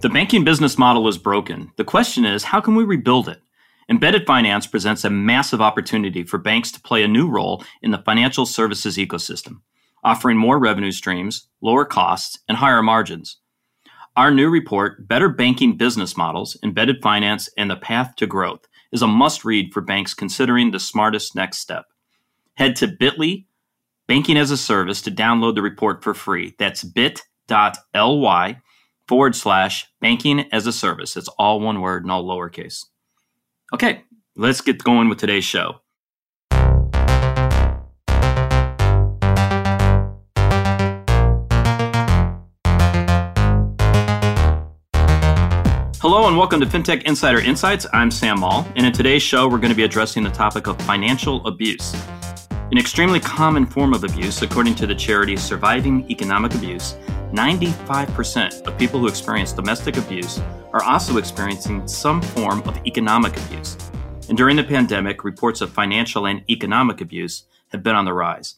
The banking business model is broken. The question is, how can we rebuild it? Embedded finance presents a massive opportunity for banks to play a new role in the financial services ecosystem, offering more revenue streams, lower costs, and higher margins. Our new report, Better Banking Business Models, Embedded Finance, and the Path to Growth, is a must read for banks considering the smartest next step. Head to bit.ly banking as a service to download the report for free. That's bit.ly forward slash banking as a service. It's all one word and all lowercase. Okay, let's get going with today's show. Hello and welcome to FinTech Insider Insights. I'm Sam Maule, and in today's show, we're going to be addressing the topic of financial abuse. An extremely common form of abuse, according to the charity Surviving Economic Abuse, 95% of people who experience domestic abuse are also experiencing some form of economic abuse. And during the pandemic, reports of financial and economic abuse have been on the rise.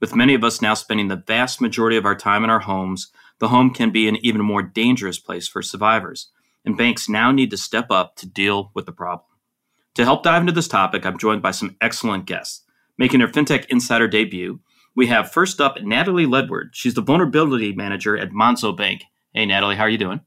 With many of us now spending the vast majority of our time in our homes, the home can be an even more dangerous place for survivors, and banks now need to step up to deal with the problem. To help dive into this topic, I'm joined by some excellent guests. Making their FinTech Insider debut, we have first up Natalie Ledward. She's the vulnerability manager at Monzo Bank. Hey, Natalie, how are you doing?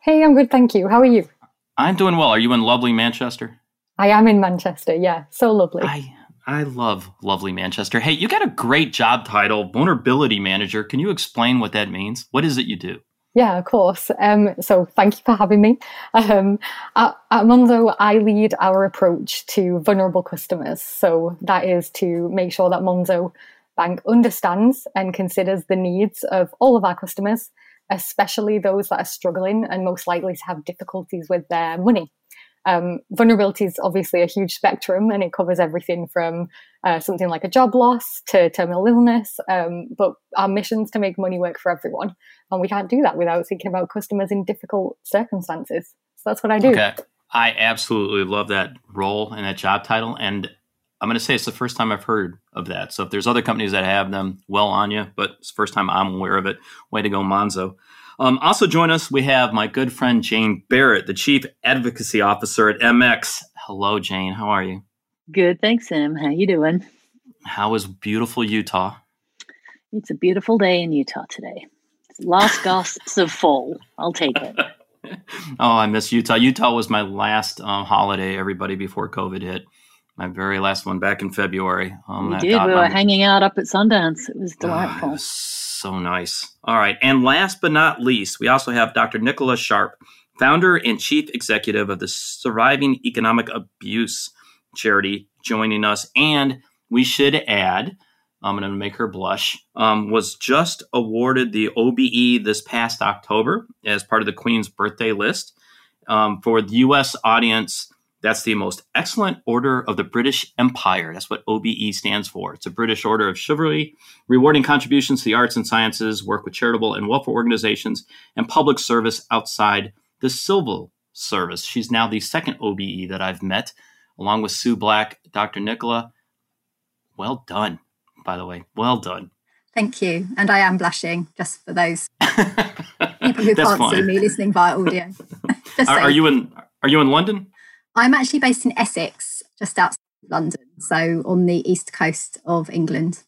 Hey, I'm good, thank you. How are you? I'm doing well. Are you in lovely Manchester? I am in Manchester. Yeah, so lovely. I I love lovely Manchester. Hey, you got a great job title, vulnerability manager. Can you explain what that means? What is it you do? Yeah, of course. Um, so thank you for having me. Um, at, at Monzo, I lead our approach to vulnerable customers. So that is to make sure that Monzo Bank understands and considers the needs of all of our customers, especially those that are struggling and most likely to have difficulties with their money. Um, vulnerability is obviously a huge spectrum and it covers everything from uh, something like a job loss to terminal illness. Um, but our mission is to make money work for everyone. And we can't do that without thinking about customers in difficult circumstances. So that's what I do. Okay. I absolutely love that role and that job title. And I'm going to say it's the first time I've heard of that. So if there's other companies that have them, well on you, but it's the first time I'm aware of it. Way to go, Monzo. Um, also join us, we have my good friend Jane Barratt, the Chief Advocacy Officer at MX. Hello, Jane. How are you? Good, thanks, Sam. How you doing? How is beautiful Utah? It's a beautiful day in Utah today. Last gusts of fall. I'll take it. oh, I miss Utah. Utah was my last um, holiday, everybody, before COVID hit. My very last one back in February. Um, we did. We were hanging out up at Sundance. It was delightful. Oh, it was so nice. All right. And last but not least, we also have Dr. Nicola Sharp, founder and chief executive of the Surviving Economic Abuse charity, joining us. And we should add, I'm going to make her blush, um, was just awarded the OBE this past October as part of the Queen's birthday list. Um, for the U.S. audience, that's the most excellent order of the British Empire. That's what OBE stands for. It's a British order of chivalry, rewarding contributions to the arts and sciences, work with charitable and welfare organizations, and public service outside the civil service. She's now the second OBE that I've met, along with Sue Black, Dr. Nicola. Well done by the way. Well done. Thank you. And I am blushing, just for those people who can't fine. see me listening via audio. are, are, you in Are you in London? I'm actually based in Essex, just outside London, so on the east coast of England.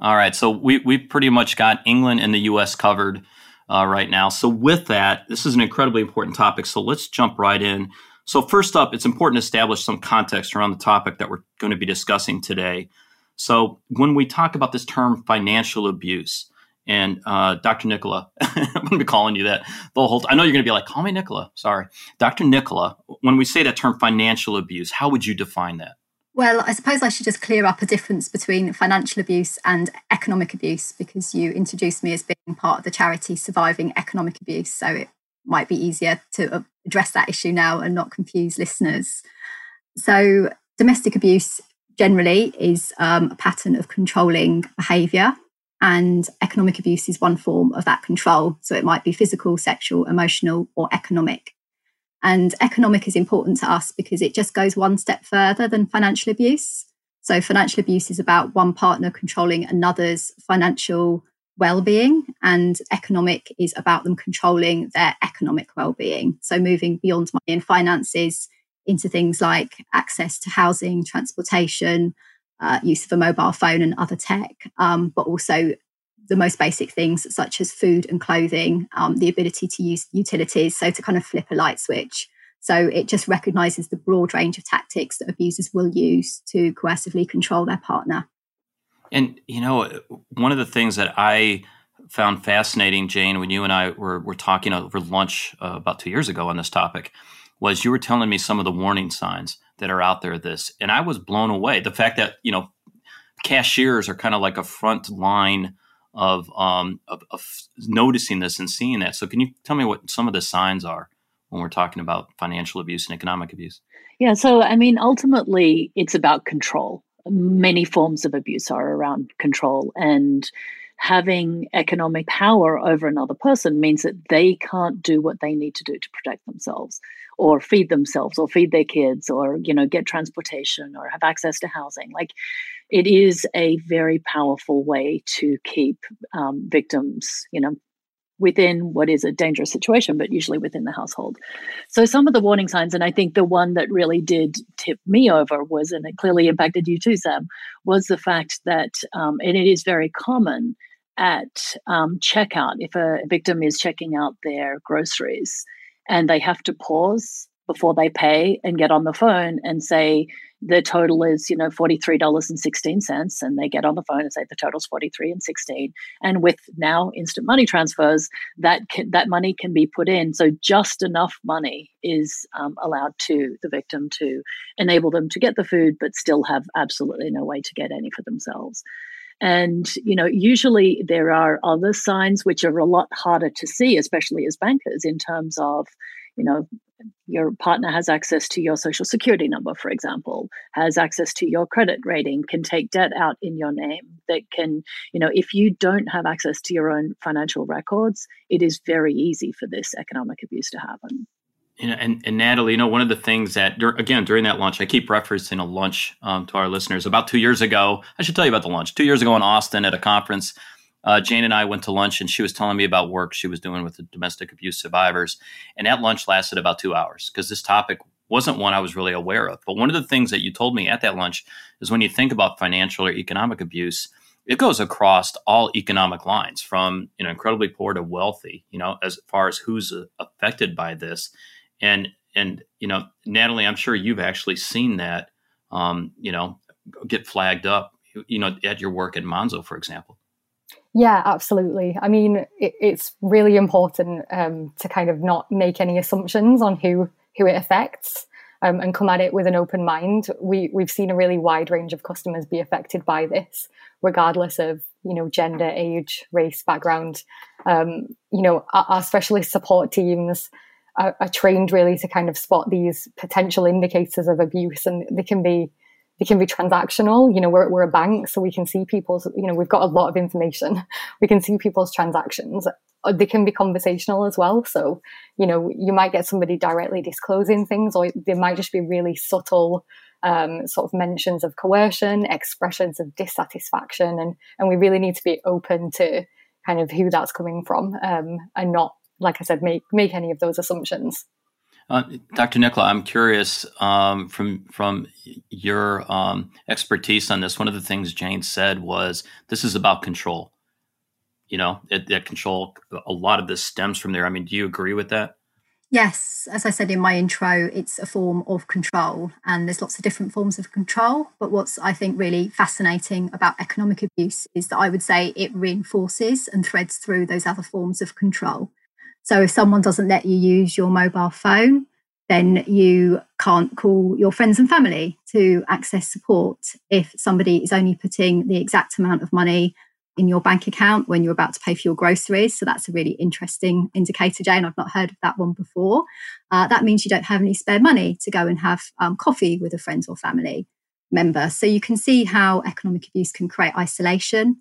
All right, so we we pretty much got England and the U.S. covered uh, right now. So with that, this is an incredibly important topic. So let's jump right in. So first up, it's important to establish some context around the topic that we're going to be discussing today. So when we talk about this term financial abuse, and uh, Dr. Nicola, I'm going to be calling you that the whole. I know you're going to be like, call me Nicola. Sorry, Dr. Nicola. When we say that term financial abuse, how would you define that? Well, I suppose I should just clear up a difference between financial abuse and economic abuse because you introduced me as being part of the charity surviving economic abuse. So it might be easier to uh, address that issue now and not confuse listeners. So, domestic abuse generally is um, a pattern of controlling behavior and economic abuse is one form of that control. So it might be physical sexual emotional or economic. And economic is important to us because it just goes one step further than financial abuse. So financial abuse is about one partner controlling another's financial well-being and economic is about them controlling their economic well-being. So moving beyond money and finances into things like access to housing transportation uh, use of a mobile phone and other tech um, but also the most basic things such as food and clothing um, the ability to use utilities so to kind of flip a light switch. So it just recognizes the broad range of tactics that abusers will use to coercively control their partner. And you know, one of the things that I found fascinating, Jane, when you and I were, were talking over lunch uh, about two years ago on this topic, was you were telling me some of the warning signs that are out there. This, and I was blown away. The fact that you know, cashiers are kind of like a front line of, um, of, of noticing this and seeing that. So, can you tell me what some of the signs are when we're talking about financial abuse and economic abuse? Yeah, so I mean, ultimately, it's about control many forms of abuse are around control and having economic power over another person means that they can't do what they need to do to protect themselves or feed themselves or feed their kids or you know get transportation or have access to housing like it is a very powerful way to keep um, victims you know within what is a dangerous situation, but usually within the household. So, some of the warning signs, and I think the one that really did tip me over was, and it clearly impacted you too, Sam, was the fact that, um, and it is very common at um, checkout, if a victim is checking out their groceries and they have to pause before they pay and get on the phone and say, the total is you know $43.16 and they get on the phone and say the total's 43 and 16 and with now instant money transfers that can, that money can be put in. So just enough money is um, allowed to the victim to enable them to get the food but still have absolutely no way to get any for themselves and you know usually there are other signs which are a lot harder to see especially as bankers in terms of you know your partner has access to your social security number for example has access to your credit rating can take debt out in your name that can you know if you don't have access to your own financial records it is very easy for this economic abuse to happen you know, and, and Natalie, you know, one of the things that, again, during that lunch, I keep referencing a lunch um, to our listeners. About two years ago, I should tell you about the lunch. Two years ago in Austin at a conference, uh, Jane and I went to lunch, and she was telling me about work she was doing with the domestic abuse survivors. And that lunch lasted about two hours because this topic wasn't one I was really aware of. But one of the things that you told me at that lunch is when you think about financial or economic abuse, it goes across all economic lines from you know incredibly poor to wealthy. You know, as far as who's uh, affected by this, and and you know, Natalie, I'm sure you've actually seen that. Um, you know, get flagged up. You know, at your work at Monzo, for example. Yeah, absolutely. I mean, it, it's really important um, to kind of not make any assumptions on who who it affects um, and come at it with an open mind. We we've seen a really wide range of customers be affected by this, regardless of you know gender, age, race, background. Um, you know, our, our, specialist support teams are, are trained really to kind of spot these potential indicators of abuse, and they can be they can be transactional. You know, we're, we're a bank, so we can see people's, you know, we've got a lot of information. We can see people's transactions. Uh, they can be conversational as well. So, you know, you might get somebody directly disclosing things, or they might just be really subtle um, sort of mentions of coercion, expressions of dissatisfaction. And, and we really need to be open to kind of who that's coming from um, and not, like I said, make, make any of those assumptions. Uh, Dr. Nicola, I'm curious um, from from your um, expertise on this. One of the things Jane said was this is about control. You know, it, that control. A lot of this stems from there. I mean, do you agree with that? Yes, as I said in my intro, it's a form of control, and there's lots of different forms of control. But what's I think really fascinating about economic abuse is that I would say it reinforces and threads through those other forms of control. So if someone doesn't let you use your mobile phone, then you can't call your friends and family to access support. If somebody is only putting the exact amount of money in your bank account when you're about to pay for your groceries. So that's a really interesting indicator, Jane. I've not heard of that one before. Uh, that means you don't have any spare money to go and have um, coffee with a friend or family member. So you can see how economic abuse can create isolation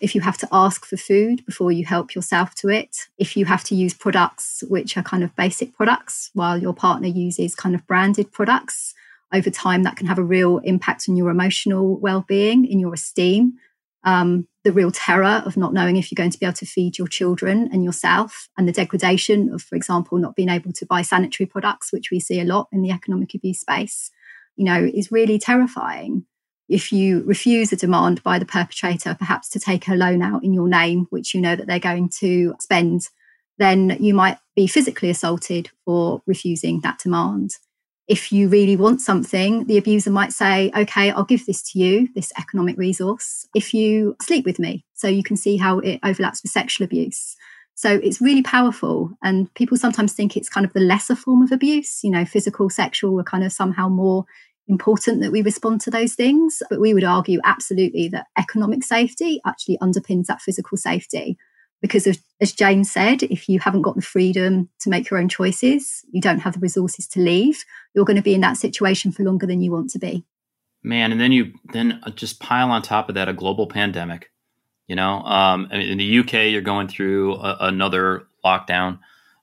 if you have to ask for food before you help yourself to it, if you have to use products which are kind of basic products while your partner uses kind of branded products, over time that can have a real impact on your emotional well being, in your esteem. Um, the real terror of not knowing if you're going to be able to feed your children and yourself, and the degradation of, for example, not being able to buy sanitary products, which we see a lot in the economic abuse space, you know, is really terrifying. If you refuse a demand by the perpetrator, perhaps to take a loan out in your name, which you know that they're going to spend, then you might be physically assaulted for refusing that demand if you really want something, the abuser might say, okay, I'll give this to you, this economic resource, if you sleep with me. So you can see how it overlaps with sexual abuse. So it's really powerful. And people sometimes think it's kind of the lesser form of abuse, you know, physical, sexual are kind of somehow more important that we respond to those things. But we would argue absolutely that economic safety actually underpins that physical safety because of, as Jane said, if you haven't got the freedom to make your own choices, you don't have the resources to leave, you're going to be in that situation for longer than you want to be. Man, and then you then just pile on top of that a global pandemic. You know, um, in the UK, you're going through a, another lockdown.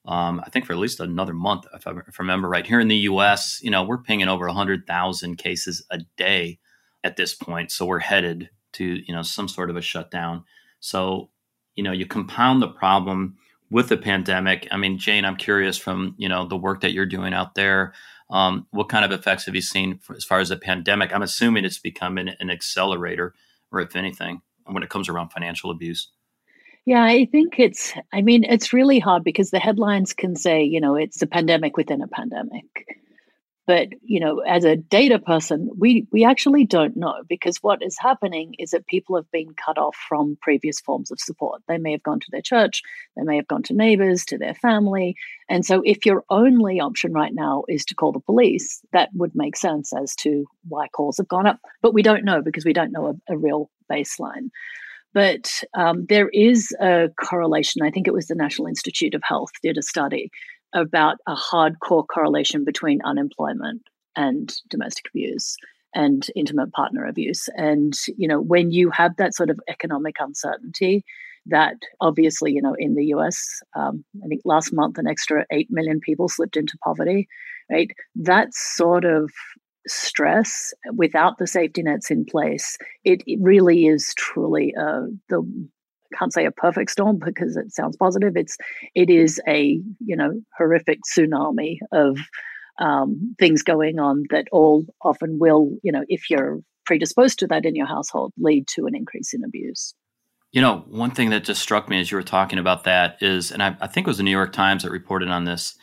Um, I think for at least another month, if I, if I remember right. Here in the U.S., you know, we're pinging over 100,000 cases a day at this point, so we're headed to you know some sort of a shutdown. So you know you compound the problem with the pandemic i mean jane i'm curious from you know the work that you're doing out there um, what kind of effects have you seen for, as far as the pandemic i'm assuming it's become an, an accelerator or if anything when it comes around financial abuse yeah, I think it's, I mean, it's really hard because the headlines can say, you know, it's a pandemic within a pandemic. But you know as a data person we we actually don't know because what is happening is that people have been cut off from previous forms of support. They may have gone to their church they may have gone to neighbors to their family. And so if your only option right now is to call the police that would make sense as to why calls have gone up. But we don't know because we don't know a, a real baseline but um, there is a correlation. I think it was the National Institute of Health did a study about a hardcore correlation between unemployment and domestic abuse and intimate partner abuse. And, you know, when you have that sort of economic uncertainty, that obviously, you know, in the US, um, I think last month an extra 8 million people slipped into poverty, right? That sort of stress without the safety nets in place, it, it really is truly uh, the I can't say a perfect storm because it sounds positive. It's it is a you know horrific tsunami of um, things going on that all often will you know if you're predisposed to that in your household lead to an increase in abuse. You know, one thing that just struck me as you were talking about that is, and I, I think it was the New York Times that reported on this,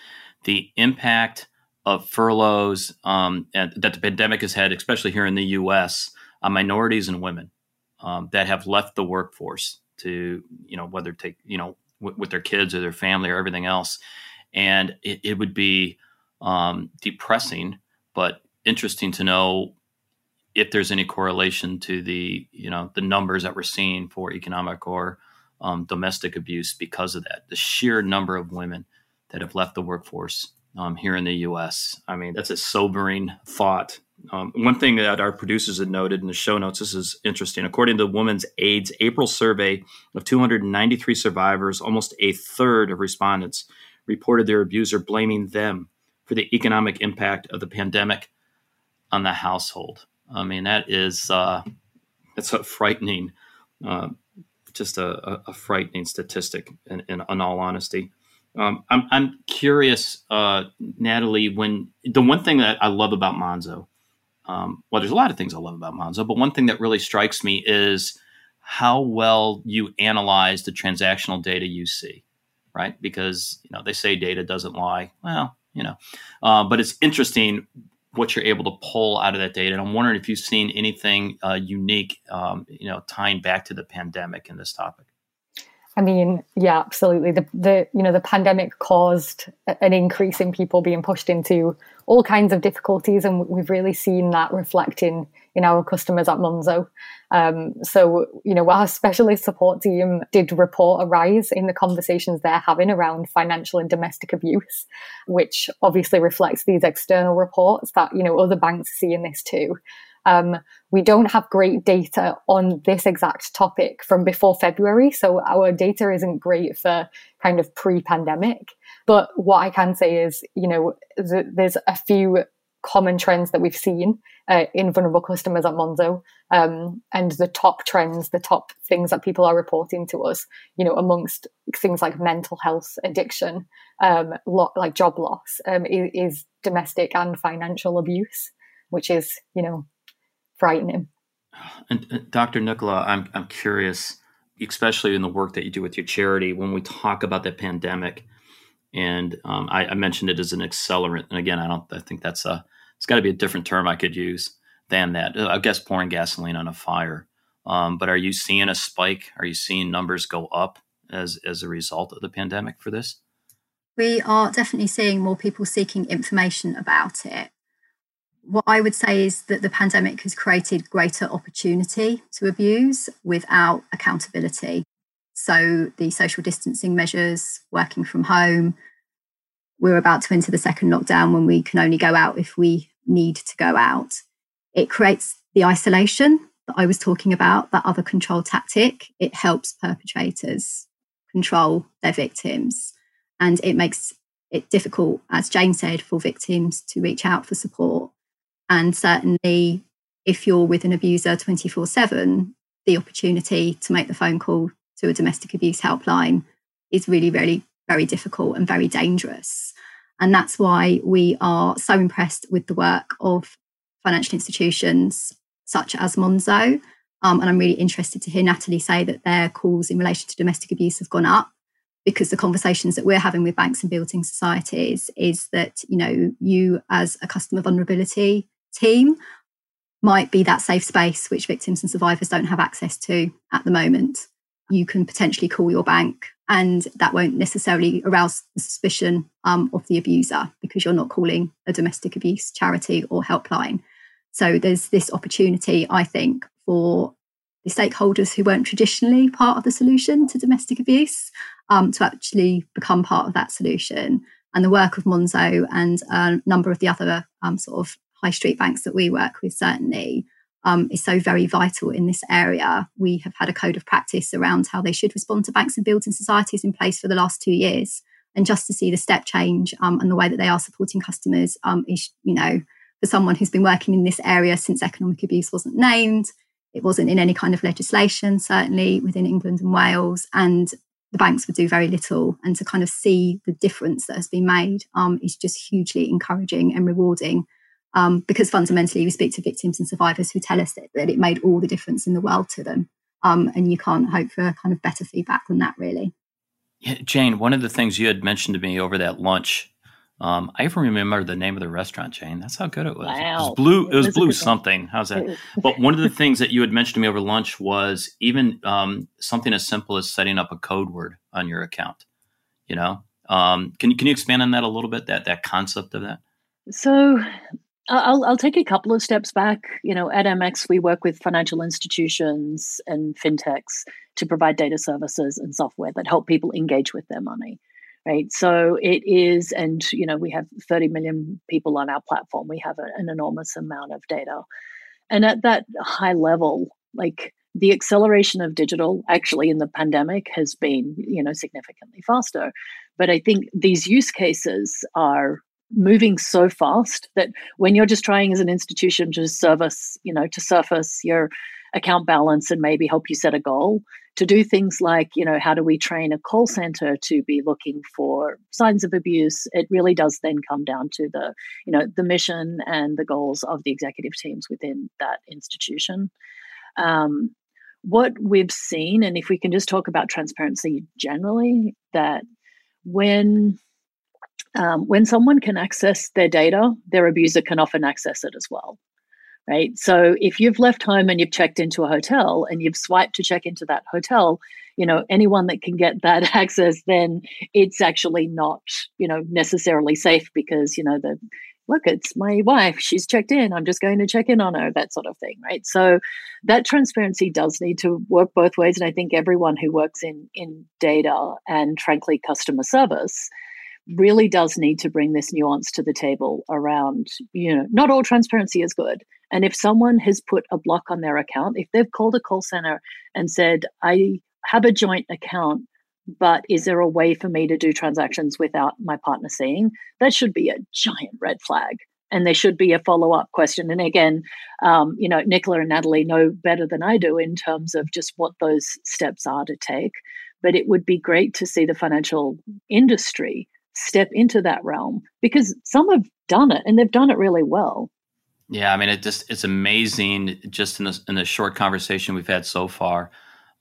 the impact of furloughs um, that the pandemic has had, especially here in the U.S., on minorities and women um, that have left the workforce to you know whether take you know w- with their kids or their family or everything else and it, it would be um, depressing but interesting to know if there's any correlation to the you know the numbers that we're seeing for economic or um, domestic abuse because of that the sheer number of women that have left the workforce um, here in the us i mean that's a sobering thought um, one thing that our producers had noted in the show notes, this is interesting. According to Women's Aid's April survey of 293 survivors, almost a third of respondents reported their abuser blaming them for the economic impact of the pandemic on the household. I mean, that is uh, that's a frightening, uh, just a, a, frightening statistic. In, in, in all honesty, um, I'm, I'm curious, uh, Natalie. When the one thing that I love about Monzo um, well, there's a lot of things I love about Monzo, but one thing that really strikes me is how well you analyze the transactional data you see, right? Because you know they say data doesn't lie. Well, you know, uh, but it's interesting what you're able to pull out of that data. And I'm wondering if you've seen anything uh, unique, um, you know, tying back to the pandemic in this topic. I mean, yeah, absolutely. The the you know the pandemic caused an increase in people being pushed into all kinds of difficulties, and we've really seen that reflecting in our customers at Monzo. Um, so you know, our specialist support team did report a rise in the conversations they're having around financial and domestic abuse, which obviously reflects these external reports that you know other banks are seeing this too. Um, we don't have great data on this exact topic from before February, so our data isn't great for kind of pre pandemic. But what I can say is, you know, th- there's a few common trends that we've seen uh, in vulnerable customers at Monzo um, and the top trends, the top things that people are reporting to us, you know, amongst things like mental health, addiction, um, lo- like job loss, um, is, is domestic and financial abuse, which is, you know, frightening. And uh, Dr. Nicola, I'm I'm curious, especially in the work that you do with your charity, when we talk about the pandemic, and um, I, I, mentioned it as an accelerant. And again, I don't. I think that's a. It's got to be a different term I could use than that. I guess pouring gasoline on a fire. Um, but are you seeing a spike? Are you seeing numbers go up as as a result of the pandemic for this? We are definitely seeing more people seeking information about it. What I would say is that the pandemic has created greater opportunity to abuse without accountability. So, the social distancing measures, working from home, we're about to enter the second lockdown when we can only go out if we need to go out. It creates the isolation that I was talking about, that other control tactic. It helps perpetrators control their victims. And it makes it difficult, as Jane said, for victims to reach out for support. And certainly, if you're with an abuser 24 7, the opportunity to make the phone call to a domestic abuse helpline is really, really very difficult and very dangerous. And that's why we are so impressed with the work of financial institutions such as Monzo. Um, and I'm really interested to hear Natalie say that their calls in relation to domestic abuse have gone up because the conversations that we're having with banks and building societies is that, you know, you as a customer vulnerability team might be that safe space which victims and survivors don't have access to at the moment. You can potentially call your bank and that won't necessarily arouse the suspicion um, of the abuser because you're not calling a domestic abuse charity or helpline. So there's this opportunity, I think, for the stakeholders who weren't traditionally part of the solution to domestic abuse um, to actually become part of that solution. And the work of Monzo and a number of the other um, sort of high street banks that we work with certainly um, is so very vital in this area. We have had a code of practice around how they should respond to banks and building societies in place for the last two years. And just to see the step change um, and the way that they are supporting customers um, is, you know, for someone who's been working in this area since economic abuse wasn't named. It wasn't in any kind of legislation, certainly within England and Wales. And the banks would do very little. And to kind of see the difference that has been made um, is just hugely encouraging and rewarding. Um, because fundamentally, we speak to victims and survivors who tell us that, that it made all the difference in the world to them. Um, and you can't hope for kind of better feedback than that, really. Yeah, Jane, one of the things you had mentioned to me over that lunch um, I even remember the name of the restaurant Jane. That's how good it was. Wow. It was blue. It was blue something. How's that? but one of the things that you had mentioned to me over lunch was even um, something as simple as setting up a code word on your account. You know, um, can you can you expand on that a little bit? That that concept of that. So, I'll I'll take a couple of steps back. You know, at MX we work with financial institutions and fintechs to provide data services and software that help people engage with their money right? So it is and you know we have 30 million people on our platform. We have a, an enormous amount of data. And at that high level like the acceleration of digital actually in the pandemic has been you know significantly faster. But i think these use cases are moving so fast that when you're just trying as an institution to service you know to surface your account balance and maybe help you set a goal to do things like you know how do we train a call center to be looking for signs of abuse it really does then come down to the you know the mission and the goals of the executive teams within that institution. Um, what we've seen and if we can just talk about transparency generally that when um, when someone can access their data their abuser can often access it as well right? So if you've left home and you've checked into a hotel and you've swiped to check into that hotel, you know, anyone that can get that access, then it's actually not, you know, necessarily safe because, you know, the look, it's my wife, she's checked in, I'm just going to check in on her, that sort of thing, right? So that transparency does need to work both ways. And I think everyone who works in in data and frankly customer service really does need to bring this nuance to the table around, you know, not all transparency is good. And if someone has put a block on their account, if they've called a call center and said, I have a joint account, but is there a way for me to do transactions without my partner seeing? That should be a giant red flag and there should be a follow-up question and again um, you know nicola and natalie know better than i do in terms of just what those steps are to take but it would be great to see the financial industry step into that realm because some have done it and they've done it really well yeah i mean it just it's amazing just in the, in the short conversation we've had so far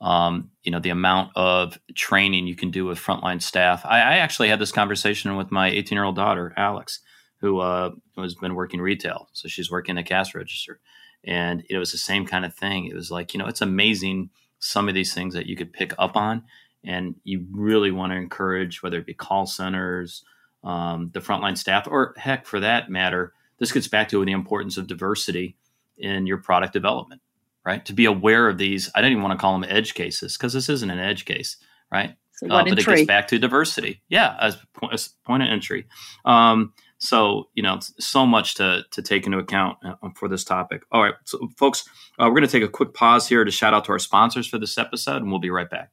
um, you know the amount of training you can do with frontline staff I, I actually had this conversation with my 18 year old daughter alex who uh, has been working retail. So she's working a cash register. And it was the same kind of thing. It was like, you know, it's amazing some of these things that you could pick up on. And you really want to encourage, whether it be call centers, um, the frontline staff, or heck, for that matter, this gets back to the importance of diversity in your product development, right? To be aware of these, I don't even want to call them edge cases because this isn't an edge case, right? So uh, but it gets back to diversity. Yeah, as, as point of entry. Um, so, you know, so much to, to take into account uh, for this topic. All right, so folks, uh, we're going to take a quick pause here to shout out to our sponsors for this episode, and we'll be right back.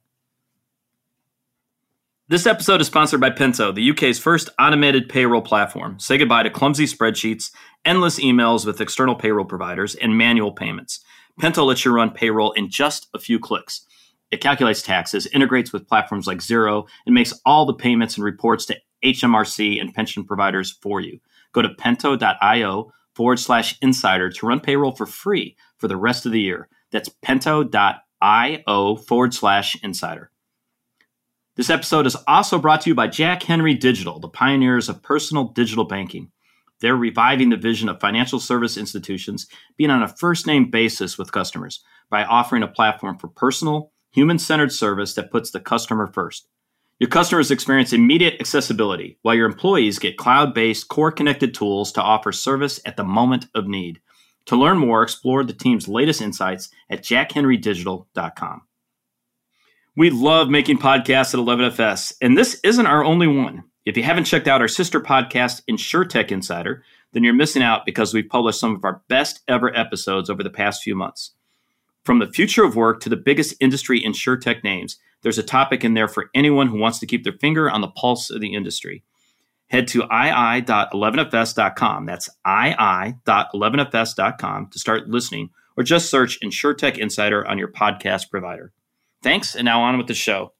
This episode is sponsored by Pento, the UK's first automated payroll platform. Say goodbye to clumsy spreadsheets, endless emails with external payroll providers, and manual payments. Pento lets you run payroll in just a few clicks. It calculates taxes, integrates with platforms like Xero, and makes all the payments and reports to HMRC and pension providers for you. Go to pento.io forward slash insider to run payroll for free for the rest of the year. That's pento.io forward slash insider. This episode is also brought to you by Jack Henry Digital, the pioneers of personal digital banking. They're reviving the vision of financial service institutions being on a first name basis with customers by offering a platform for personal, human centered service that puts the customer first. Your customers experience immediate accessibility, while your employees get cloud based, core connected tools to offer service at the moment of need. To learn more, explore the team's latest insights at jackhenrydigital.com. We love making podcasts at 11FS, and this isn't our only one. If you haven't checked out our sister podcast, InsurTech Insider, then you're missing out because we've published some of our best ever episodes over the past few months. From the future of work to the biggest industry InsurTech names, there's a topic in there for anyone who wants to keep their finger on the pulse of the industry. Head to ii.11fs.com. That's ii.11fs.com to start listening, or just search InsurTech Insider on your podcast provider. Thanks, and now on with the show.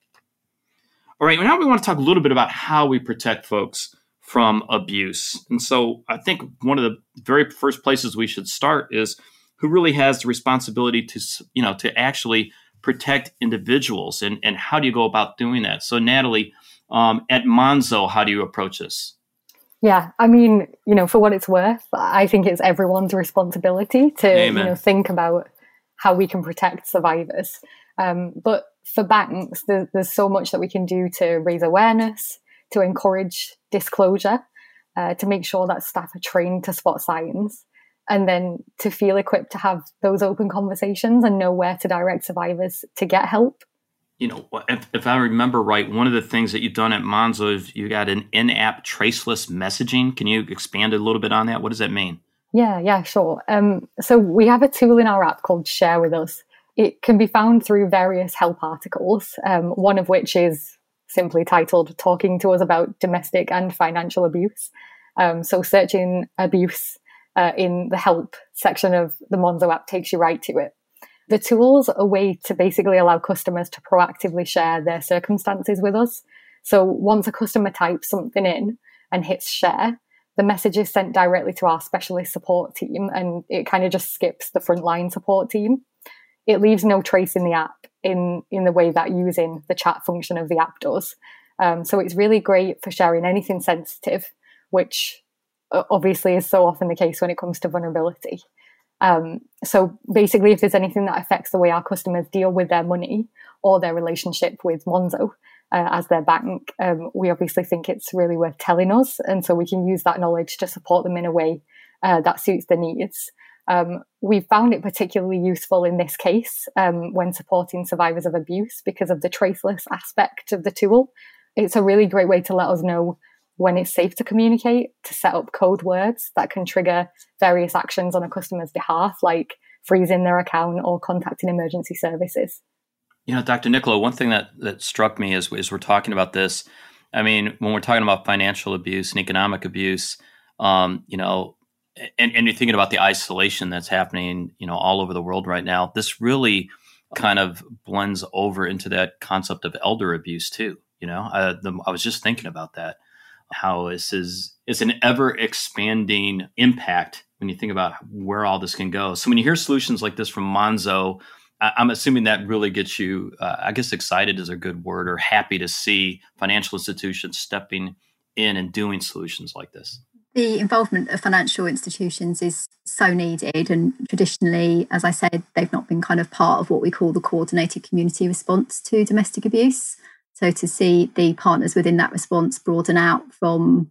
All right, now we want to talk a little bit about how we protect folks from abuse. And so I think one of the very first places we should start is who really has the responsibility to, you know, to actually protect individuals and, and how do you go about doing that? So, Natalie, um, at Monzo, how do you approach this? Yeah, I mean, you know, for what it's worth, I think it's everyone's responsibility to, Amen. you know, think about how we can protect survivors. Um, but for banks, there, there's so much that we can do to raise awareness, to encourage disclosure, uh, to make sure that staff are trained to spot signs and then to feel equipped to have those open conversations and know where to direct survivors to get help. You know, if, if I remember right, one of the things that you've done at Monzo is you got an in-app traceless messaging. Can you expand a little bit on that? What does that mean? Yeah, yeah, sure. Um, so we have a tool in our app called Share with Us. It can be found through various help articles, um, one of which is simply titled "Talking to Us About Domestic and Financial Abuse." Um, so searching abuse uh, in the help section of the Monzo app takes you right to it. The tool's are a way to basically allow customers to proactively share their circumstances with us. So once a customer types something in and hits share, the message is sent directly to our specialist support team and it kind of just skips the frontline support team. It leaves no trace in the app in, in the way that using the chat function of the app does. Um, so it's really great for sharing anything sensitive, which obviously is so often the case when it comes to vulnerability. Um, so basically, if there's anything that affects the way our customers deal with their money or their relationship with Monzo uh, as their bank, um, we obviously think it's really worth telling us. And so we can use that knowledge to support them in a way uh, that suits their needs. Um, we found it particularly useful in this case um, when supporting survivors of abuse because of the traceless aspect of the tool. It's a really great way to let us know when it's safe to communicate, to set up code words that can trigger various actions on a customer's behalf, like freezing their account or contacting emergency services. You know, Dr. Nicola, one thing that, that struck me as, as we're talking about this, I mean, when we're talking about financial abuse and economic abuse, um, you know, and, and you're thinking about the isolation that's happening, you know, all over the world right now. This really kind of blends over into that concept of elder abuse too. You know, uh, the, I was just thinking about that. How this is it's an ever expanding impact when you think about where all this can go. So when you hear solutions like this from Monzo, I, am assuming that really gets you, uh, I guess, excited is a good word, or happy to see financial institutions stepping in and doing solutions like this the involvement of financial institutions is so needed and traditionally as i said they've not been kind of part of what we call the coordinated community response to domestic abuse. So to see the partners within that response broaden out from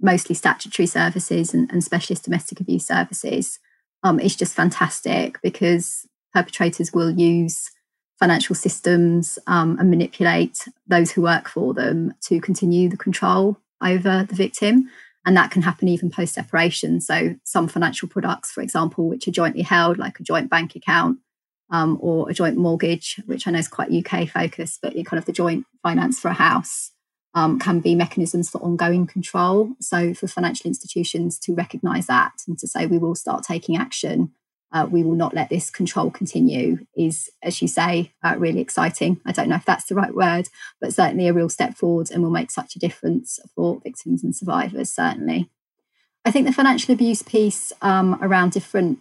mostly statutory services and, and specialist domestic abuse services um, is just fantastic because perpetrators will use financial systems um, and manipulate those who work for them to continue the control over the victim and that can happen even post separation. So, some financial products, for example, which are jointly held, like a joint bank account um, or a joint mortgage, which I know is quite UK focused, but kind of the joint finance for a house, um, can be mechanisms for ongoing control. So, for financial institutions to recognise that and to say we will start taking action uh, we will not let this control continue is, as you say, uh, really exciting. I don't know if that's the right word, but certainly a real step forward and will make such a difference for victims and survivors, certainly. I think the financial abuse piece um, around different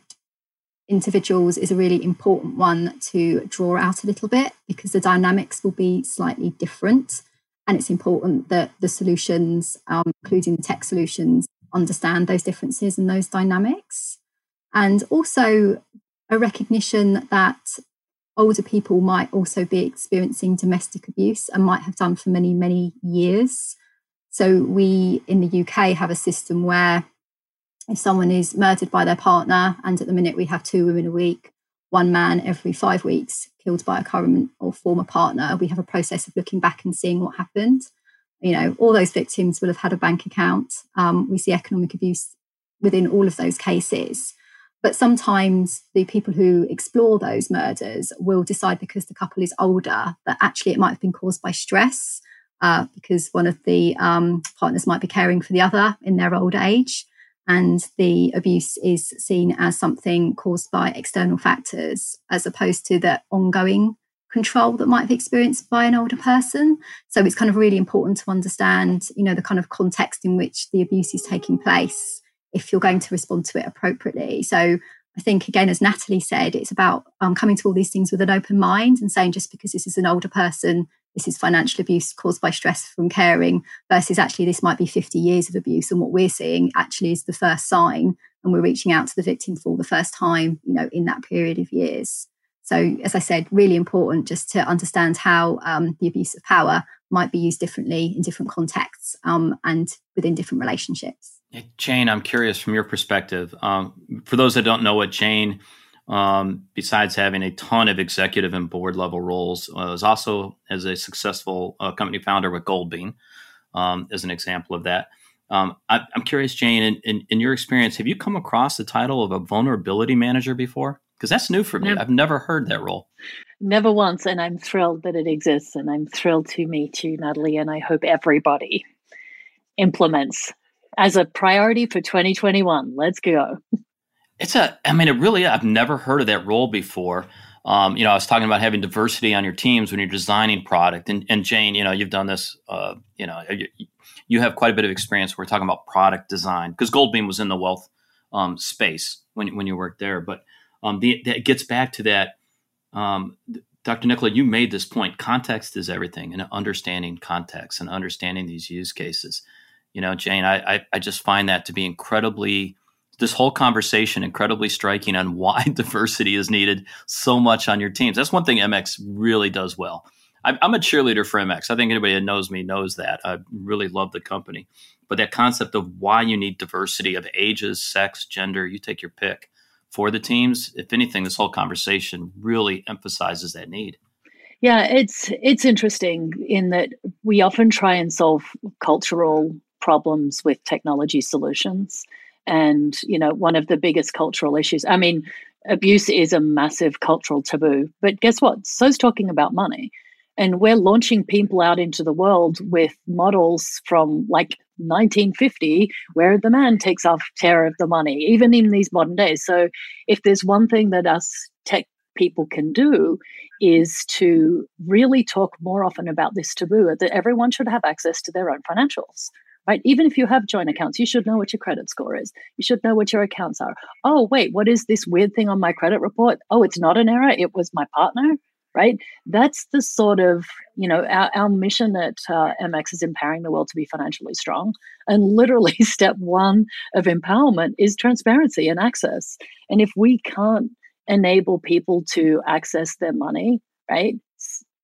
individuals is a really important one to draw out a little bit because the dynamics will be slightly different. And it's important that the solutions, um, including the tech solutions, understand those differences and those dynamics and also a recognition that older people might also be experiencing domestic abuse and might have done for many, many years. So, we in the UK have a system where if someone is murdered by their partner, and at the minute we have two women a week, one man every five weeks killed by a current or former partner, we have a process of looking back and seeing what happened. You know, all those victims will have had a bank account. Um, we see economic abuse within all of those cases. But sometimes the people who explore those murders will decide because the couple is older that actually it might have been caused by stress, uh, because one of the um, partners might be caring for the other in their old age. And the abuse is seen as something caused by external factors as opposed to the ongoing control that might be experienced by an older person. So it's kind of really important to understand, you know, the kind of context in which the abuse is taking place if you're going to respond to it appropriately. So I think, again, as Natalie said, it's about um, coming to all these things with an open mind and saying just because this is an older person, this is financial abuse caused by stress from caring, versus actually this might be 50 years of abuse. And what we're seeing actually is the first sign, and we're reaching out to the victim for the first time, you know, in that period of years. So, as I said, really important just to understand how um, the abuse of power might be used differently in different contexts um, and within different relationships. Jane, I'm curious from your perspective. Um, for those that don't know what Jane, um, besides having a ton of executive and board level roles, uh, is also as a successful uh, company founder with Goldbean, um, as an example of that. Um, I, am curious, Jane, in, in, in, your experience, have you come across the title of a vulnerability manager before? Because that's new for me. Never, I've never heard that role. Never once, and I'm thrilled that it exists, and I'm thrilled to meet you, Natalie, and I hope everybody implements as a priority for 2021. Let's go. It's a, I mean, it really, I've never heard of that role before. Um, you know, I was talking about having diversity on your teams when you're designing product. And, and Jane, you know, you've done this, uh, you know, you, you, have quite a bit of experience. We're talking about product design because Goldbean was in the wealth um, space when, when you worked there. But um, the, it gets back to that. Um, Dr. Nicola, you made this point. Context is everything, and understanding context and understanding these use cases. You know, Jane, I, I, I just find that to be incredibly this whole conversation incredibly striking on why diversity is needed so much on your teams. That's one thing MX really does well. I'm a cheerleader for MX. I think anybody that knows me knows that. I really love the company. But that concept of why you need diversity of ages, sex, gender, you take your pick for the teams, if anything, this whole conversation really emphasizes that need. Yeah, it's it's interesting in that we often try and solve cultural problems with technology solutions. And, you know, one of the biggest cultural issues, I mean, abuse is a massive cultural taboo, but guess what? So's talking about money. And we're launching people out into the world with models from like 1950 where the man takes off care of the money even in these modern days so if there's one thing that us tech people can do is to really talk more often about this taboo that everyone should have access to their own financials right even if you have joint accounts you should know what your credit score is you should know what your accounts are oh wait what is this weird thing on my credit report oh it's not an error it was my partner right? That's the sort of, you know, our, our mission at uh, MX is empowering the world to be financially strong. And literally, step one of empowerment is transparency and access. And if we can't enable people to access their money, right?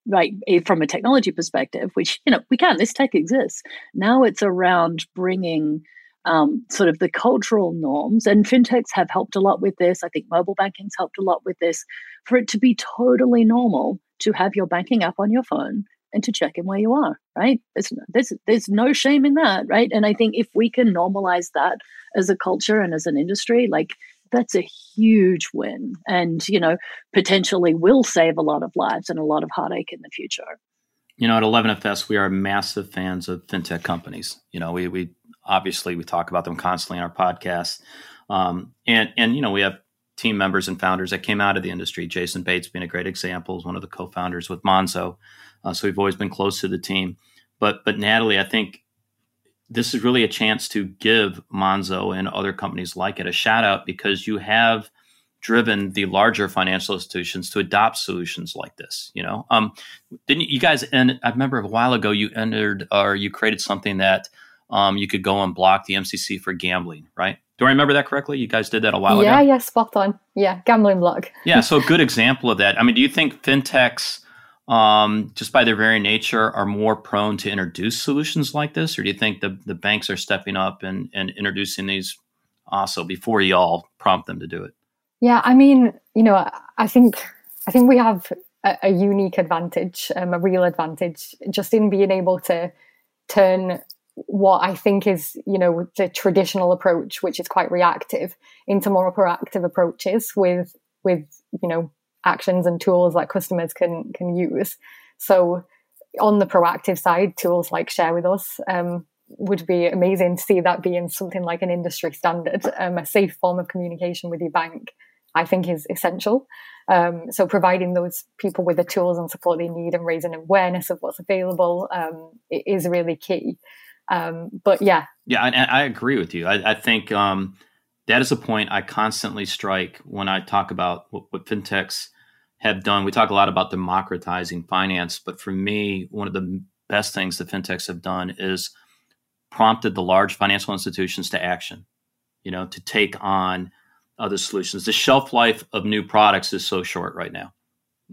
Right, eh, from a technology perspective, which you know we can. This tech exists. Now it's around bringing um, sort of the cultural norms. And fintechs have helped a lot with this. I think mobile banking's helped a lot with this for it to be totally normal to have your banking app on your phone and to check in where you are, right? There's, there's, there's no shame in that, right? And I think if we can normalize that as a culture and as an industry, like that's a huge win and, you know, potentially will save a lot of lives and a lot of heartache in the future. You know, at 11FS, we are massive fans of fintech companies. You know, we, we obviously we talk about them constantly in our podcast. Um, and and you know we have team members and founders that came out of the industry. Jason Bates being a great example is one of the co-founders with Monzo. Uh, so we've always been close to the team. But but Natalie, I think this is really a chance to give Monzo and other companies like it a shout out because you have driven the larger financial institutions to adopt solutions like this. You know, um, didn't you guys? And I remember a while ago you entered or you created something that um, you could go and block the MCC for gambling, right? Do I remember that correctly? You guys did that a while yeah, ago. Yeah, yeah, spot on. Yeah, gambling block. yeah, so a good example of that. I mean, do you think fintechs, um, just by their very nature, are more prone to introduce solutions like this, or do you think the the banks are stepping up and and introducing these also before y'all prompt them to do it? Yeah, I mean, you know, I think I think we have a, a unique advantage, um, a real advantage, just in being able to turn what I think is, you know, the traditional approach, which is quite reactive, into more proactive approaches with with you know actions and tools that customers can can use. So on the proactive side, tools like Share with Us um, would be amazing to see that being something like an industry standard, um, a safe form of communication with your bank. I think is essential. Um, so providing those people with the tools and support they need and raising awareness of what's available um, is really key. Um, but yeah. Yeah, I, I agree with you. I, I think um, that is a point I constantly strike when I talk about what, what fintechs have done. We talk a lot about democratizing finance, but for me, one of the best things the fintechs have done is prompted the large financial institutions to action, you know, to take on other solutions. The shelf life of new products is so short right now.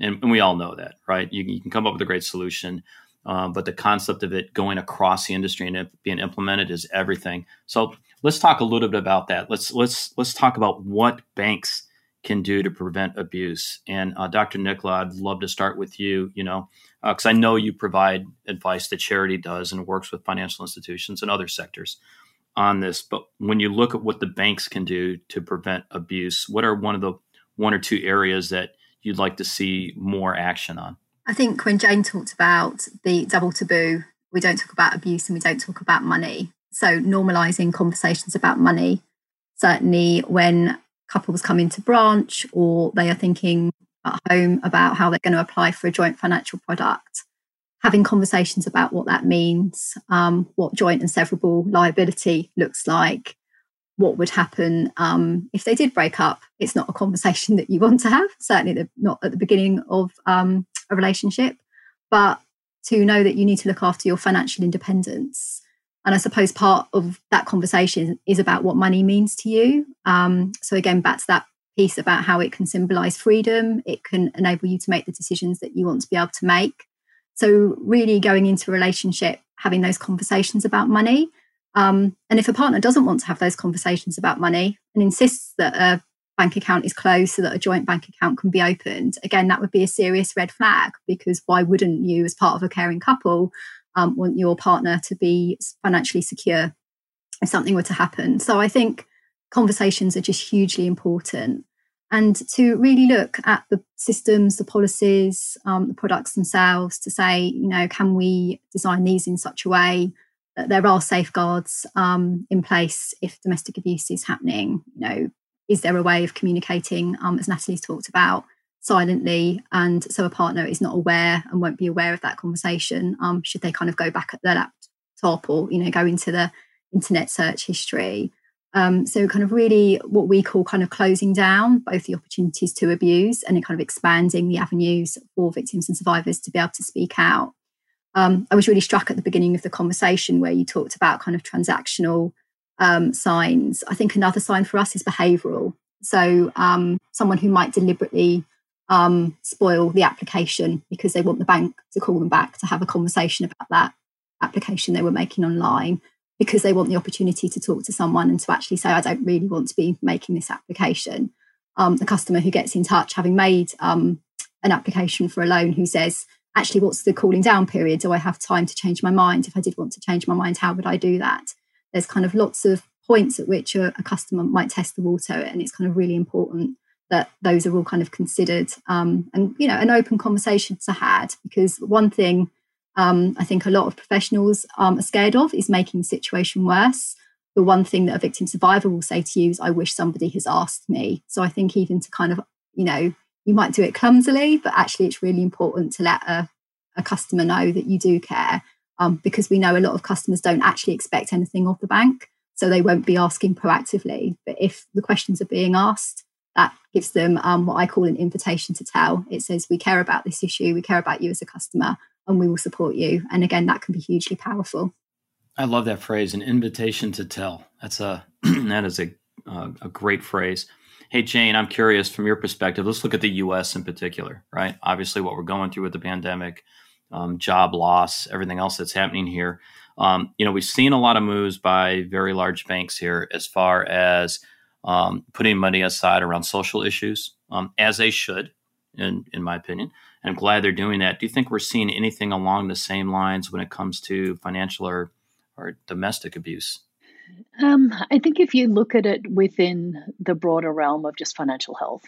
And, and we all know that, right? You, you, can come up with a great solution. Um, but the concept of it going across the industry and it being implemented is everything. So let's talk a little bit about that. Let's let's let's talk about what banks can do to prevent abuse. And uh, Dr. Nicola, I'd love to start with you. You know, because uh, I know you provide advice that charity does and works with financial institutions and other sectors on this. But when you look at what the banks can do to prevent abuse, what are one of the one or two areas that you'd like to see more action on? I think when Jane talked about the double taboo, we don't talk about abuse and we don't talk about money. So normalizing conversations about money, certainly when couples come into branch or they are thinking at home about how they're going to apply for a joint financial product, having conversations about what that means, um, what joint and severable liability looks like, what would happen um, if they did break up. It's not a conversation that you want to have, certainly not at the beginning of um, a relationship, but to know that you need to look after your financial independence. And I suppose part of that conversation is about what money means to you. Um, so, again, back to that piece about how it can symbolize freedom, it can enable you to make the decisions that you want to be able to make. So, really going into a relationship, having those conversations about money. Um, and if a partner doesn't want to have those conversations about money and insists that a bank account is closed so that a joint bank account can be opened, again, that would be a serious red flag because why wouldn't you, as part of a caring couple, um, want your partner to be financially secure if something were to happen? So I think conversations are just hugely important. And to really look at the systems, the policies, um, the products themselves to say, you know, can we design these in such a way that there are safeguards um, in place if domestic abuse is happening. You know, is there a way of communicating, um, as Natalie's talked about, silently, and so a partner is not aware and won't be aware of that conversation? Um, should they kind of go back at their laptop or you know go into the internet search history? Um, so, kind of really what we call kind of closing down both the opportunities to abuse and kind of expanding the avenues for victims and survivors to be able to speak out. Um, I was really struck at the beginning of the conversation where you talked about kind of transactional um, signs. I think another sign for us is behavioural. So, um, someone who might deliberately um, spoil the application because they want the bank to call them back to have a conversation about that application they were making online because they want the opportunity to talk to someone and to actually say, I don't really want to be making this application. Um, the customer who gets in touch, having made um, an application for a loan, who says, actually, what's the cooling down period? Do I have time to change my mind? If I did want to change my mind, how would I do that? There's kind of lots of points at which a, a customer might test the water, and it's kind of really important that those are all kind of considered um, and you know an open conversation to had because one thing um, I think a lot of professionals um, are scared of is making the situation worse. The one thing that a victim survivor will say to you is, I wish somebody has asked me. So I think even to kind of, you know, you might do it clumsily, but actually it's really important to let a, a customer know that you do care um, because we know a lot of customers don't actually expect anything of the bank. So they won't be asking proactively. But if the questions are being asked, gives them um, what I call an invitation to tell. It says, We care about this issue, we care about you as a customer, and we will support you. And again, that can be hugely powerful. I love that phrase, an invitation to tell. That's a that is a uh, a great phrase. Hey Jane, I'm curious from your perspective. Let's look at the U.S. in particular, right? Obviously, what we're going through with the pandemic, um, job loss, everything else that's happening here. Um, you know, we've seen a lot of moves by very large banks here as far as um, putting money aside around social issues, um, as they should, in in my opinion. I'm glad they're doing that. Do you think we're seeing anything along the same lines when it comes to financial or, or domestic abuse? Um, I think if you look at it within the broader realm of just financial health,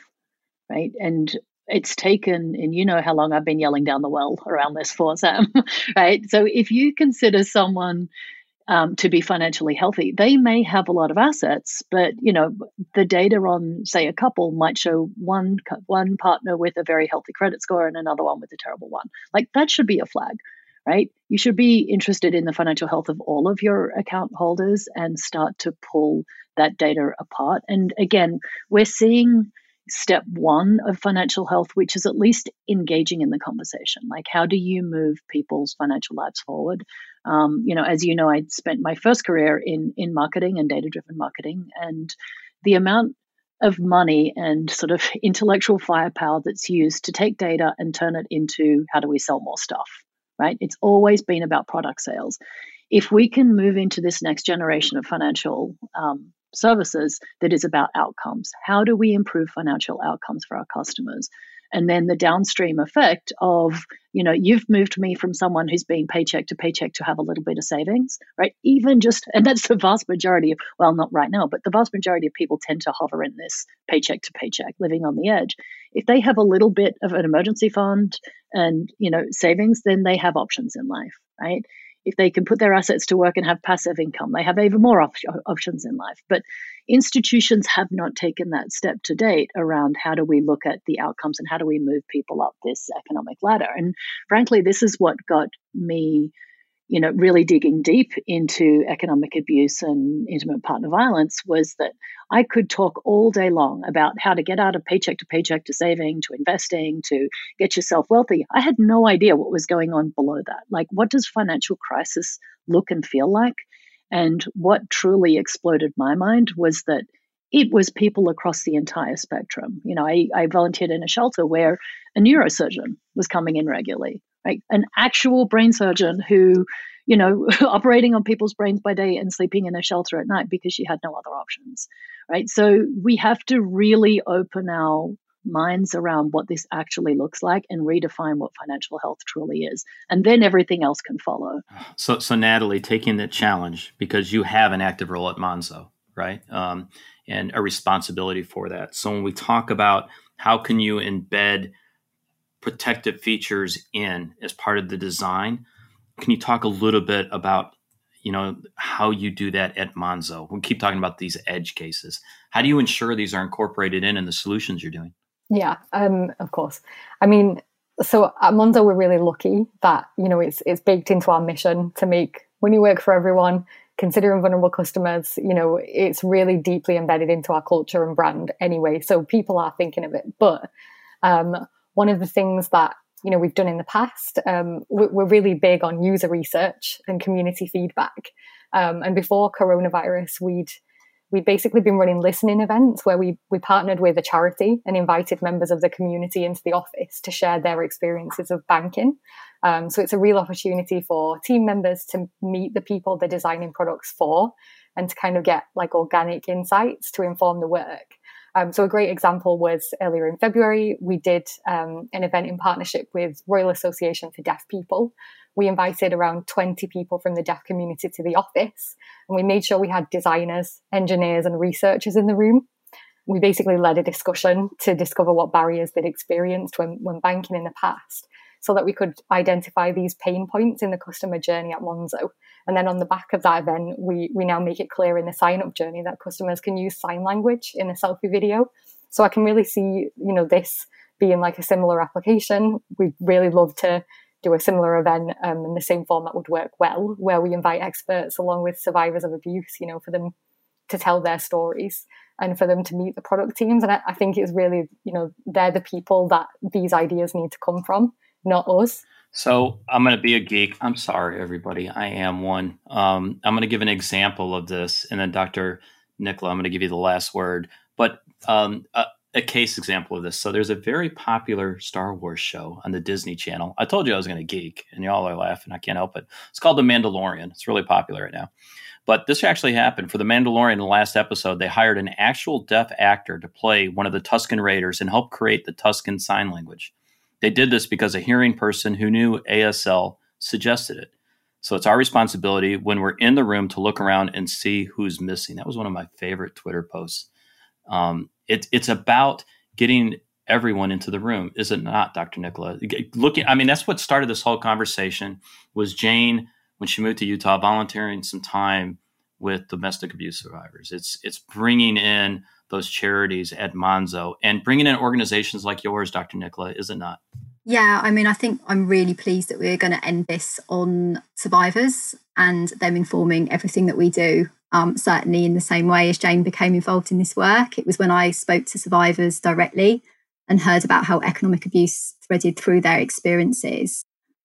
right? And it's taken, and you know how long I've been yelling down the well around this for, Sam, right? So if you consider someone um, to be financially healthy. They may have a lot of assets, but you know the data on, say, a couple might show one one partner with a very healthy credit score and another one with a terrible one. Like that should be a flag, right? You should be interested in the financial health of all of your account holders and start to pull that data apart. And again, we're seeing step one of financial health, which is at least engaging in the conversation. Like, how do you move people's financial lives forward? Um, you know, as you know, I spent my first career in in marketing and data driven marketing, and the amount of money and sort of intellectual firepower that's used to take data and turn it into how do we sell more stuff, right? It's always been about product sales. If we can move into this next generation of financial um, services that is about outcomes. How do we improve financial outcomes for our customers? And then the downstream effect of, you know, you've moved me from someone who's been paycheck to paycheck to have a little bit of savings, right? Even just, and that's the vast majority of, well, not right now, but the vast majority of people tend to hover in this paycheck to paycheck, living on the edge. If they have a little bit of an emergency fund and, you know, savings, then they have options in life, right? If they can put their assets to work and have passive income, they have even more op- options in life. But institutions have not taken that step to date around how do we look at the outcomes and how do we move people up this economic ladder. And frankly, this is what got me you know, really digging deep into economic abuse and intimate partner violence was that I could talk all day long about how to get out of paycheck to paycheck to saving to investing to get yourself wealthy. I had no idea what was going on below that. Like, what does financial crisis look and feel like? And what truly exploded my mind was that it was people across the entire spectrum. You know, I, I volunteered in a shelter where a neurosurgeon was coming in regularly right? An actual brain surgeon who, you know, operating on people's brains by day and sleeping in a shelter at night because she had no other options, right? So we have to really open our minds around what this actually looks like and redefine what financial health truly is and then everything else can follow so so natalie taking the challenge because you have an active role at monzo right um, and a responsibility for that so when we talk about how can you embed protective features in as part of the design. Can you talk a little bit about you know how you do that at Monzo. We keep talking about these edge cases. How do you ensure these are incorporated in in the solutions you're doing? Yeah, um, of course. I mean, so at Monzo, we're really lucky that you know it's it's baked into our mission to make when you work for everyone. Considering vulnerable customers, you know, it's really deeply embedded into our culture and brand anyway. So people are thinking of it. But um, one of the things that you know we've done in the past. Um, we're really big on user research and community feedback. Um, and before coronavirus, we'd we'd basically been running listening events where we we partnered with a charity and invited members of the community into the office to share their experiences of banking. Um, so it's a real opportunity for team members to meet the people they're designing products for and to kind of get like organic insights to inform the work. Um, so a great example was earlier in February, we did um, an event in partnership with Royal Association for Deaf People. We invited around 20 people from the deaf community to the office, and we made sure we had designers, engineers, and researchers in the room. We basically led a discussion to discover what barriers they'd experienced when, when banking in the past so that we could identify these pain points in the customer journey at Monzo. And then on the back of that event, we, we now make it clear in the sign up journey that customers can use sign language in a selfie video. So I can really see, you know, this being like a similar application. We'd really love to do a similar event um, in the same format would work well, where we invite experts along with survivors of abuse, you know, for them to tell their stories and for them to meet the product teams. And I, I think it's really, you know, they're the people that these ideas need to come from not us. So I'm going to be a geek. I'm sorry, everybody. I am one. Um, I'm going to give an example of this, and then Dr. Nicola, I'm going to give you the last word. But um, a, a, case example of this. So there's a very popular Star Wars show on the Disney Channel. I told you I was going to geek, and y'all are laughing. I can't help it. It's called The Mandalorian. It's really popular right now. But this actually happened for The Mandalorian. In the last episode, they hired an actual deaf actor to play one of the Tusken Raiders and help create the Tusken Sign Language. They did this because a hearing person who knew ASL suggested it. So it's our responsibility when we're in the room to look around and see who's missing. That was one of my favorite Twitter posts. Um, it, it's about getting everyone into the room, is it not, Dr. Nicola? Looking, I mean, that's what started this whole conversation. Was Jane when she moved to Utah volunteering some time with domestic abuse survivors? It's it's bringing in those charities at Monzo and bringing in organizations like yours, Dr. Nicola, is it not? Yeah, I mean, I think I'm really pleased that we're going to end this on survivors and them informing everything that we do. Um, certainly, in the same way as Jane became involved in this work, it was when I spoke to survivors directly and heard about how economic abuse threaded through their experiences.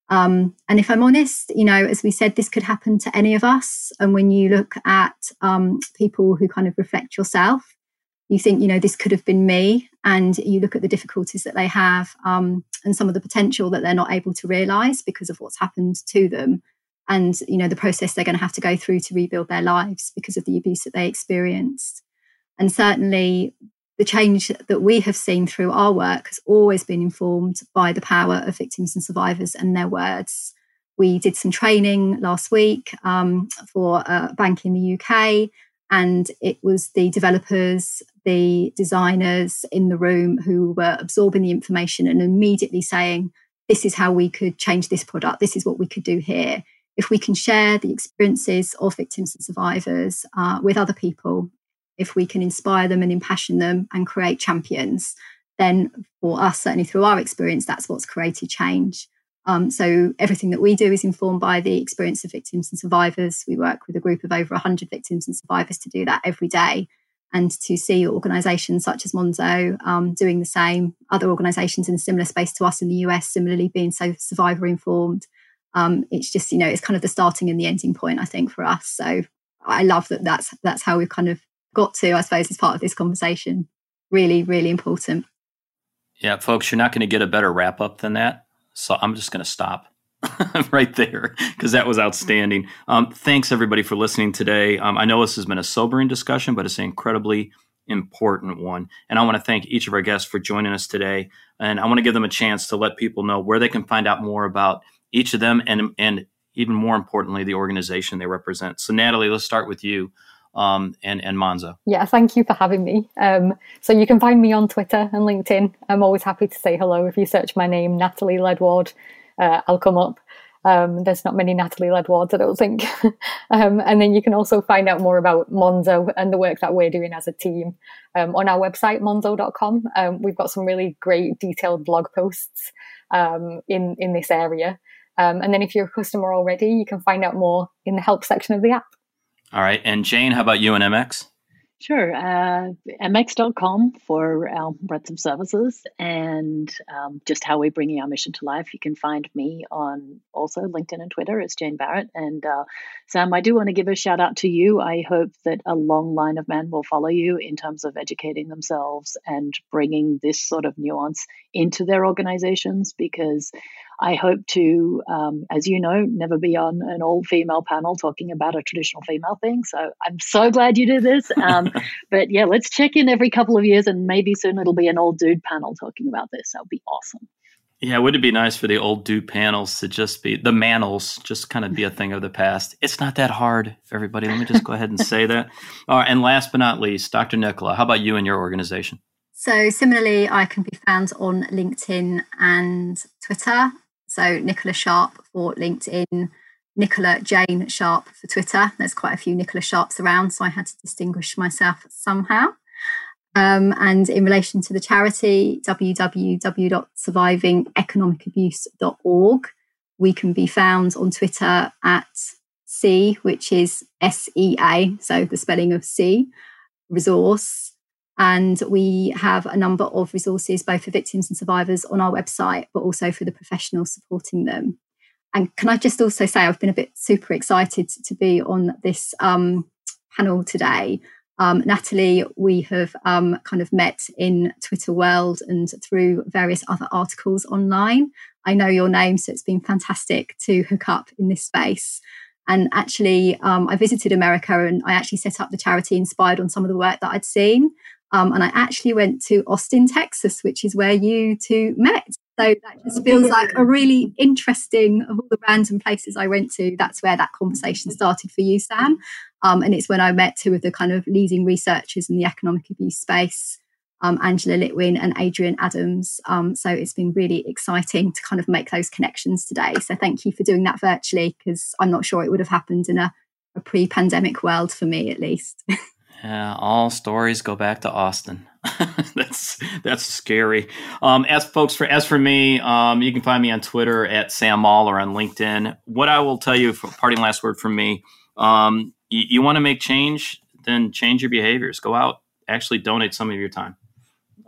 Um, and if I'm honest, you know, as we said, this could happen to any of us. And when you look at um, people who kind of reflect yourself, you think, you know, this could have been me, and you look at the difficulties that they have um, and some of the potential that they're not able to realize because of what's happened to them, and you know the process they're going to have to go through to rebuild their lives because of the abuse that they experienced. And certainly, the change that we have seen through our work has always been informed by the power of victims and survivors and their words. We did some training last week um, for a bank in the UK and it was the developers, the designers in the room who were absorbing the information and immediately saying, This is how we could change this product. This is what we could do here. If we can share the experiences of victims and survivors uh, with other people, if we can inspire them and impassion them and create champions, then for us, certainly through our experience, that's what's created change. Um, so everything that we do is informed by the experience of victims and survivors. We work with a group of over 100 victims and survivors to do that every day. And to see organisations such as Monzo um, doing the same, other organisations in a similar space to us in the US similarly being so survivor informed, um, it's just you know it's kind of the starting and the ending point I think for us. So I love that that's that's how we've kind of got to I suppose as part of this conversation. Really, really important. Yeah, folks, you're not going to get a better wrap up than that. So I'm just going to stop right there because that was outstanding. Um, thanks everybody for listening today. Um, I know this has been a sobering discussion, but it's an incredibly important one. And I want to thank each of our guests for joining us today. And I want to give them a chance to let people know where they can find out more about each of them and and even more importantly, the organization they represent. So Natalie, let's start with you um, and, and Monzo. Yeah, thank you for having me. Um, so you can find me on Twitter and LinkedIn. I'm always happy to say hello. If you search my name, Natalie Ledward, uh, I'll come up. Um, there's not many Natalie Ledwards, I don't think. um, and then you can also find out more about Monzo and the work that we're doing as a team um, on our website, monzo.com. Um, we've got some really great detailed blog posts um, in, in this area. Um, and then if you're a customer already, you can find out more in the help section of the app. All right. And Jane, how about you and MX? Sure. Uh, mx.com for our breadth of services and um, just how we're bringing our mission to life. You can find me on also LinkedIn and Twitter as Jane Barratt. And uh, Sam, I do want to give a shout out to you. I hope that a long line of men will follow you in terms of educating themselves and bringing this sort of nuance into their organizations because I hope to, um, as you know, never be on an all female panel talking about a traditional female thing. So I'm so glad you did this. Um, but yeah, let's check in every couple of years and maybe soon it'll be an all dude panel talking about this. That'll be awesome. Yeah, would it be nice for the old dude panels to just be the manels, just kind of be a thing of the past? It's not that hard, everybody. Let me just go ahead and say that. All right, and last but not least, Dr. Nicola, how about you and your organization? So, similarly, I can be found on LinkedIn and Twitter so Nicola Sharp for LinkedIn, Nicola Jane Sharp for Twitter. There's quite a few Nicola Sharps around, so I had to distinguish myself somehow. Um, and in relation to the charity, www.survivingeconomicabuse.org. We can be found on Twitter at C, which is S E A, so the spelling of C, resource. And we have a number of resources, both for victims and survivors, on our website, but also for the professionals supporting them. And can I just also say, I've been a bit super excited to be on this um, panel today. Um, Natalie, we have um, kind of met in Twitter world and through various other articles online. I know your name, so it's been fantastic to hook up in this space. And actually, um, I visited America and I actually set up the charity inspired on some of the work that I'd seen. Um, and I actually went to Austin, Texas, which is where you two met. So that just feels like a really interesting, of all the random places I went to, that's where that conversation started for you, Sam. Um, and it's when I met two of the kind of leading researchers in the economic abuse space, um, Angela Littwin and Adrienne Adams. Um, so it's been really exciting to kind of make those connections today. So thank you for doing that virtually, because I'm not sure it would have happened in a, a pre pandemic world for me, at least. Yeah, all stories go back to Austin. that's that's scary. Um, as folks for as for me, um, you can find me on Twitter at Sam Maule or on LinkedIn. What I will tell you, for parting last word from me, um, you, you want to make change, then change your behaviors. Go out, actually donate some of your time.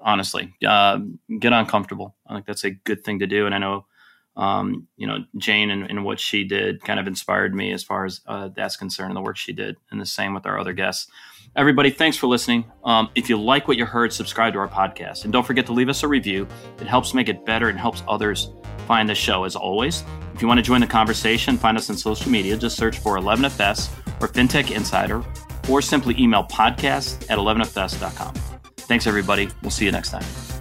Honestly, uh, get uncomfortable. I think that's a good thing to do, and I know um, you know, Jane and, and, what she did kind of inspired me as far as uh, that's concerned and the work she did. And the same with our other guests. Everybody, thanks for listening. Um, if you like what you heard, subscribe to our podcast. And don't forget to leave us a review. It helps make it better and helps others find the show. As always, if you want to join the conversation, find us on social media. Just search for 11FS or FinTech Insider or simply email podcast at 11fs.com. Thanks, everybody. We'll see you next time.